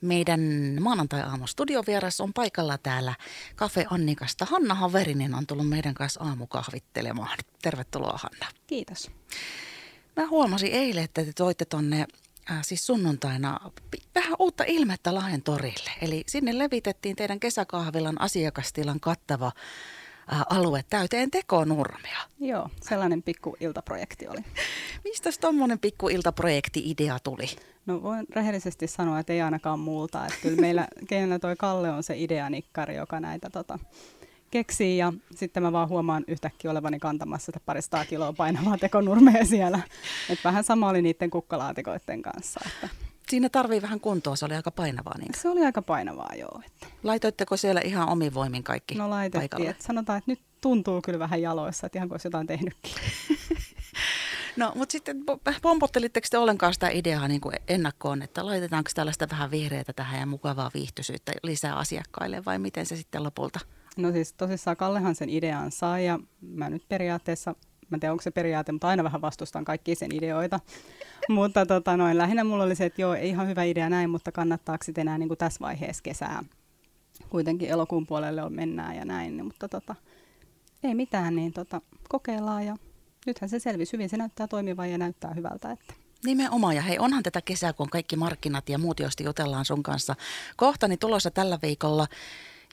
Meidän maanantai-aamu studiovieras on paikalla täällä Cafe Annikasta. Hanna Haverinen on tullut meidän kanssa aamukahvittelemaan. Tervetuloa Hanna. Kiitos. Mä huomasin eilen, että te toitte tonne äh, siis sunnuntaina vähän uutta ilmettä Lahden torille. Eli sinne levitettiin teidän kesäkahvilan asiakastilan kattava alue täyteen tekonurmia. Joo, sellainen pikku iltaprojekti oli. Mistä tuommoinen pikku iltaprojekti-idea tuli? No voin rehellisesti sanoa, että ei ainakaan muulta. Että kyllä meillä, kenellä toi Kalle on se ideanikkari, joka näitä tota, keksii ja sitten mä vaan huomaan yhtäkkiä olevani kantamassa sitä paristaa kiloa painavaa tekonurmea siellä. Et vähän sama oli niiden kukkalaatikoiden kanssa. Että. Siinä tarvii vähän kuntoa, se oli aika painavaa. Niin. Se oli aika painavaa, joo. Että. Laitoitteko siellä ihan omin voimin kaikki No laitettiin, että sanotaan, että nyt tuntuu kyllä vähän jaloissa, että ihan kuin olisi jotain tehnytkin. No, mutta sitten pompottelitteko te ollenkaan sitä ideaa niin kuin ennakkoon, että laitetaanko tällaista vähän vihreätä tähän ja mukavaa viihtyisyyttä lisää asiakkaille vai miten se sitten lopulta? No siis tosissaan Kallehan sen idean sai ja mä nyt periaatteessa, mä en tiedä onko se periaate, mutta aina vähän vastustan kaikkia sen ideoita. mutta tota noin, lähinnä mulla oli se, että joo, ei ihan hyvä idea näin, mutta kannattaako sitten enää niin kuin tässä vaiheessa kesää. Kuitenkin elokuun puolelle on mennään ja näin, niin, mutta tota, ei mitään, niin tota, kokeillaan ja nythän se selvisi hyvin. Se näyttää toimivan ja näyttää hyvältä. Että. Nimenomaan, ja hei, onhan tätä kesää, kun kaikki markkinat ja muut, joista jutellaan sun kanssa kohta, niin tulossa tällä viikolla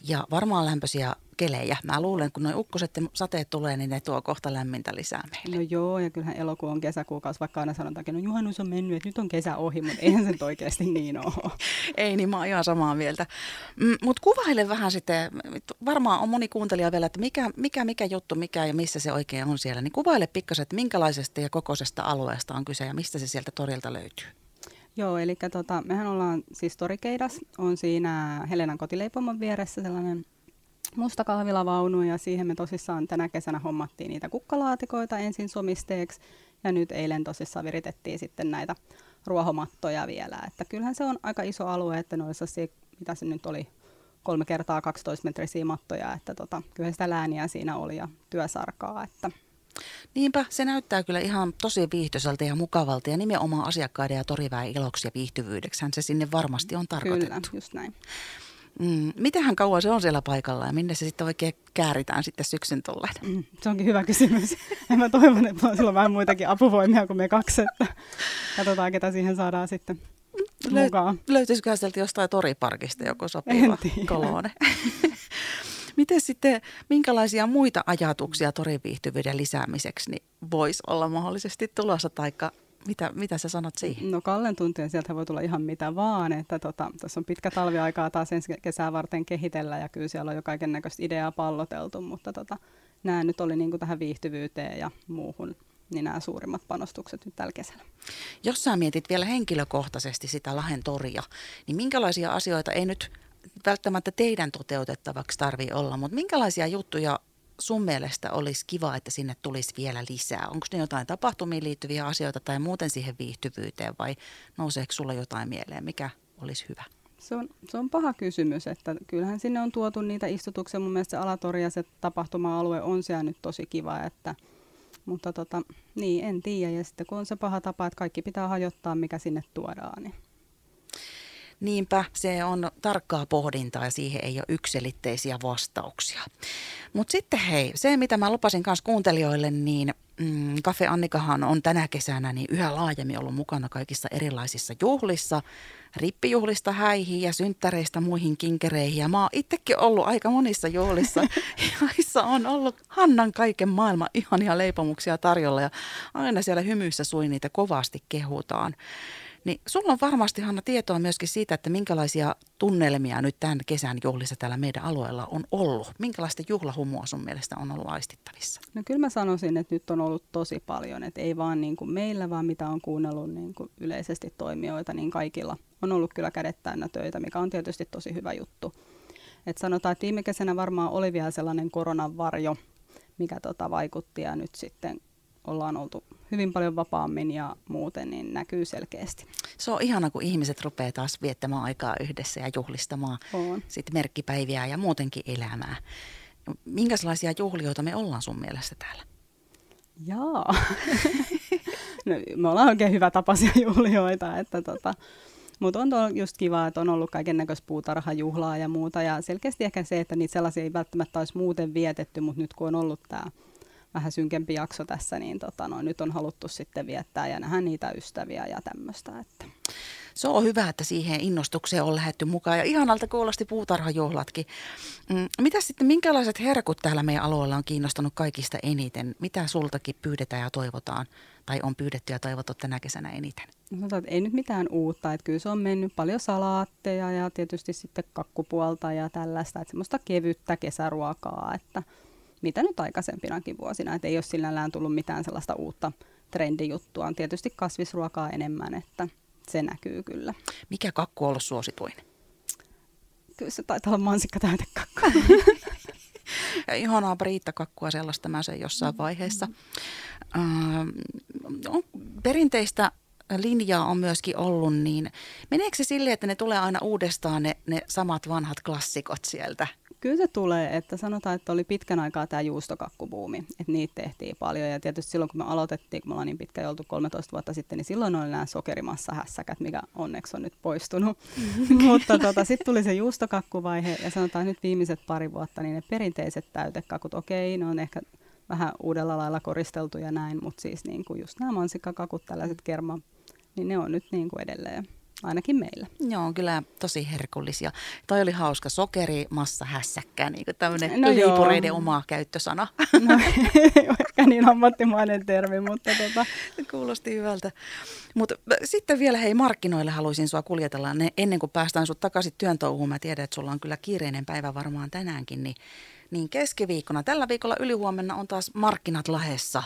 ja varmaan lämpöisiä kelejä. Mä luulen, kun noin ukkoset ja sateet tulee, niin ne tuo kohta lämmintä lisää meille. No joo, ja kyllähän elokuu on kesäkuukausi, vaikka aina sanotaankin, no juhannus on mennyt, että nyt on kesä ohi, mutta eihän se nyt oikeasti niin ole. Ei, niin mä oon ihan samaa mieltä. Mm, mutta kuvaile vähän sitten, varmaan on moni kuuntelija vielä, että mikä, mikä, mikä juttu, mikä ja missä se oikein on siellä. Niin kuvaile pikkasen, että minkälaisesta ja kokoisesta alueesta on kyse ja mistä se sieltä torilta löytyy. Joo, eli tota, mehän ollaan siis Torikeidas, on siinä Helenan kotileipomon vieressä sellainen musta kahvilavaunu ja siihen me tosissaan tänä kesänä hommattiin niitä kukkalaatikoita ensin somisteeksi. Ja nyt eilen tosissaan viritettiin sitten näitä ruohomattoja vielä. Että kyllähän se on aika iso alue, että ne olisi mitä se nyt oli, kolme kertaa 12 metrisiä mattoja, että tota, kyllä sitä lääniä siinä oli ja työsarkaa, että Niinpä, se näyttää kyllä ihan tosi viihtyisältä ja mukavalta ja nimenomaan asiakkaiden ja toriväen iloksi ja viihtyvyydeksi se sinne varmasti on tarkoitettu. Kyllä, just näin. Mm, mitenhän kauan se on siellä paikalla ja minne se sitten oikein kääritään sitten syksyn tulleen? Mm, se onkin hyvä kysymys. Ja mä toivon, että on silloin vähän muitakin apuvoimia kuin me kaksi, että katsotaan ketä siihen saadaan sitten mukaan. Löytyisikö sieltä jostain toriparkista joku sopiva kolone? Miten sitten, minkälaisia muita ajatuksia toriviihtyvyyden lisäämiseksi niin voisi olla mahdollisesti tulossa, taikka mitä, mitä sä sanot siihen? No Kallen tuntien sieltä voi tulla ihan mitä vaan, että tota, tässä on pitkä talviaikaa taas ensi kesää varten kehitellä ja kyllä siellä on jo kaiken näköistä ideaa palloteltu, mutta tota, nämä nyt oli niin kuin tähän viihtyvyyteen ja muuhun niin nämä suurimmat panostukset nyt tällä kesällä. Jos sä mietit vielä henkilökohtaisesti sitä Lahen toria, niin minkälaisia asioita ei nyt välttämättä teidän toteutettavaksi tarvii olla, mutta minkälaisia juttuja sun mielestä olisi kiva, että sinne tulisi vielä lisää? Onko ne jotain tapahtumiin liittyviä asioita tai muuten siihen viihtyvyyteen vai nouseeko sulla jotain mieleen, mikä olisi hyvä? Se on, se on paha kysymys, että kyllähän sinne on tuotu niitä istutuksia. Mun mielestä se Alatori ja se tapahtuma-alue on siellä nyt tosi kiva, että, mutta tota, niin, en tiedä. Ja sitten kun on se paha tapa, että kaikki pitää hajottaa, mikä sinne tuodaan, niin Niinpä, se on tarkkaa pohdintaa ja siihen ei ole yksilitteisiä vastauksia. Mutta sitten hei, se mitä mä lupasin kanssa kuuntelijoille, niin mm, Cafe Annikahan on tänä kesänä niin yhä laajemmin ollut mukana kaikissa erilaisissa juhlissa, rippijuhlista häihin ja synttäreistä muihin kinkereihin. Ja mä oon itsekin ollut aika monissa juhlissa, joissa on ollut Hannan kaiken maailman ihania leipomuksia tarjolla ja aina siellä hymyissä sui niitä kovasti kehutaan. Niin sulla on varmasti, Hanna, tietoa myöskin siitä, että minkälaisia tunnelmia nyt tämän kesän juhlissa täällä meidän alueella on ollut. Minkälaista juhlahumua sun mielestä on ollut aistittavissa? No kyllä mä sanoisin, että nyt on ollut tosi paljon. Että ei vaan niin kuin meillä, vaan mitä on kuunnellut niin kuin yleisesti toimijoita, niin kaikilla on ollut kyllä kädet täynnä töitä, mikä on tietysti tosi hyvä juttu. Et sanotaan, että viime kesänä varmaan oli vielä sellainen koronan varjo, mikä tota vaikutti ja nyt sitten ollaan oltu hyvin paljon vapaammin ja muuten, niin näkyy selkeästi. Se on ihana, kun ihmiset rupeaa taas viettämään aikaa yhdessä ja juhlistamaan on. Sit merkkipäiviä ja muutenkin elämää. Minkälaisia juhlioita me ollaan sun mielestä täällä? Jaa. no, me ollaan oikein hyvä tapaisia juhlioita, että tota, Mutta on just kiva, että on ollut kaiken näköistä puutarhajuhlaa ja muuta. Ja selkeästi ehkä se, että niitä sellaisia ei välttämättä olisi muuten vietetty, mutta nyt kun on ollut tämä vähän synkempi jakso tässä, niin tota, no, nyt on haluttu sitten viettää ja nähdä niitä ystäviä ja tämmöistä. Että. Se on hyvä, että siihen innostukseen on lähetty mukaan ja ihanalta kuulosti puutarhajuhlatkin. Mm, mitä sitten, minkälaiset herkut täällä meidän alueella on kiinnostanut kaikista eniten? Mitä sultakin pyydetään ja toivotaan tai on pyydetty ja toivottu tänä kesänä eniten? No, sanotaan, että ei nyt mitään uutta, että kyllä se on mennyt paljon salaatteja ja tietysti sitten kakkupuolta ja tällaista, että semmoista kevyttä kesäruokaa, että mitä nyt aikaisempinakin vuosina, että ei ole sinällään tullut mitään sellaista uutta trendijuttua. On tietysti kasvisruokaa enemmän, että se näkyy kyllä. Mikä kakku on ollut suosituin? Kyllä se taitaa olla mansikkatäytekakku. ja ihanaa briittakakkua, sellaista mä sen jossain vaiheessa. Mm. on perinteistä linjaa on myöskin ollut, niin meneekö se silleen, että ne tulee aina uudestaan ne, ne samat vanhat klassikot sieltä? Kyllä se tulee, että sanotaan, että oli pitkän aikaa tämä juustokakkubuumi, että niitä tehtiin paljon. Ja tietysti silloin, kun me aloitettiin, kun me ollaan niin pitkä oltu 13 vuotta sitten, niin silloin oli nämä sokerimassahässäkät, mikä onneksi on nyt poistunut. Mutta tota, sitten tuli se juustokakkuvaihe ja sanotaan nyt viimeiset pari vuotta, niin ne perinteiset täytekakut, okei, ne on ehkä vähän uudella lailla koristeltu ja näin, mutta siis niin kuin just nämä mansikkakakut, tällaiset kerma, niin ne on nyt niin kuin edelleen ainakin meillä. Joo, kyllä tosi herkullisia. Toi oli hauska, sokeri, massa, hässäkkä, niin kuin tämmöinen no liipureiden oma käyttösana. No, ehkä niin ammattimainen termi, mutta tota. Kuulosti hyvältä. Mutta sitten vielä hei, markkinoille haluaisin sua kuljetella ne, ennen kuin päästään sut takaisin työn touhuun. Mä tiedän, että sulla on kyllä kiireinen päivä varmaan tänäänkin, niin niin keskiviikkona. Tällä viikolla ylihuomenna on taas markkinat lahessa.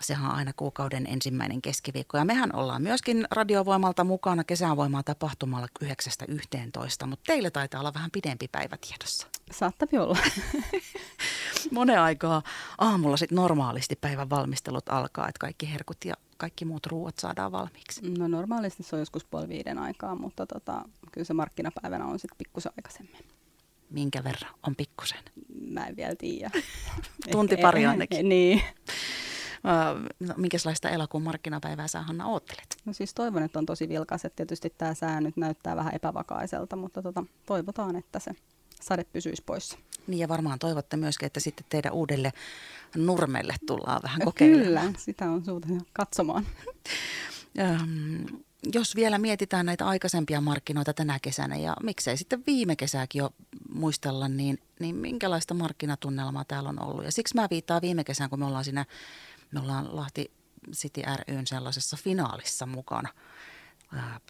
Sehän on aina kuukauden ensimmäinen keskiviikko. Ja mehän ollaan myöskin radiovoimalta mukana kesävoimaa tapahtumalla 9.11, mutta teille taitaa olla vähän pidempi päivä tiedossa. Saattaa olla. Monen aikaa aamulla sitten normaalisti päivän valmistelut alkaa, että kaikki herkut ja kaikki muut ruuat saadaan valmiiksi. No normaalisti se on joskus puoli viiden aikaa, mutta tota, kyllä se markkinapäivänä on sitten pikkusen aikaisemmin. Minkä verran on pikkusen? Mä en vielä tiedä. Tunti pari ainakin. niin. No, minkälaista elokuun markkinapäivää sä Hanna oottelet? No siis toivon, että on tosi vilkas, että tietysti tämä sää nyt näyttää vähän epävakaiselta, mutta tota, toivotaan, että se sade pysyisi poissa. Niin ja varmaan toivotte myöskin, että sitten teidän uudelle nurmelle tullaan vähän kokeilemaan. Kyllä, sitä on suuta katsomaan. jos vielä mietitään näitä aikaisempia markkinoita tänä kesänä ja miksei sitten viime kesääkin jo muistella, niin, niin minkälaista markkinatunnelmaa täällä on ollut. Ja siksi mä viittaan viime kesään, kun me ollaan siinä, me ollaan Lahti City ryn sellaisessa finaalissa mukana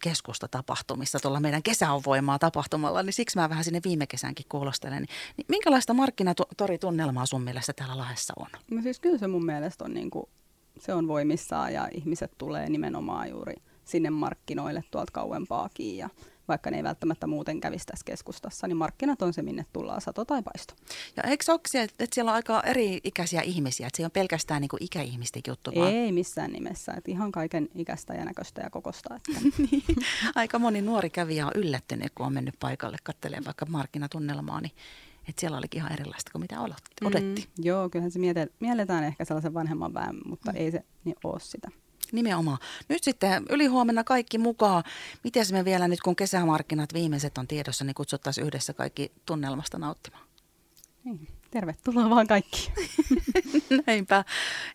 keskustatapahtumissa tuolla meidän kesäonvoimaa tapahtumalla, niin siksi mä vähän sinne viime kesänkin kuulostelen. Niin minkälaista markkinatoritunnelmaa sun mielestä täällä Lahdessa on? No siis kyllä se mun mielestä on, niin kuin, se on voimissaan ja ihmiset tulee nimenomaan juuri – sinne markkinoille tuolta kauempaakin ja vaikka ne ei välttämättä muuten kävisi tässä keskustassa, niin markkinat on se, minne tullaan sato tai paisto. Ja eikö se ole että siellä on aika eri-ikäisiä ihmisiä, että se ei ole pelkästään niin kuin ikäihmisten juttu? Vaan... Ei missään nimessä, että ihan kaiken ikäistä ja näköistä ja kokosta. Että. niin. Aika moni nuori kävijä on yllättynyt, kun on mennyt paikalle katselemaan vaikka markkinatunnelmaa, niin että siellä olikin ihan erilaista kuin mitä odotti. Mm, joo, kyllähän se mielletään ehkä sellaisen vanhemman väen, mutta mm. ei se niin ole sitä. Nimenomaan. Nyt sitten ylihuomenna kaikki mukaan. Miten me vielä nyt, kun kesämarkkinat viimeiset on tiedossa, niin kutsuttaisiin yhdessä kaikki tunnelmasta nauttimaan? Niin. Tervetuloa vaan kaikki. Näinpä.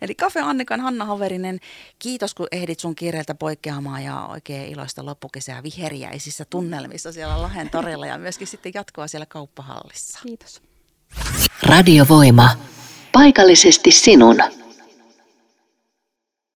Eli Kafe Annikan Hanna Haverinen, kiitos kun ehdit sun kiireeltä poikkeamaan ja oikein iloista loppukesää viheriäisissä tunnelmissa siellä Lahden torilla ja myöskin sitten jatkoa siellä kauppahallissa. Kiitos. Radiovoima. Paikallisesti sinun.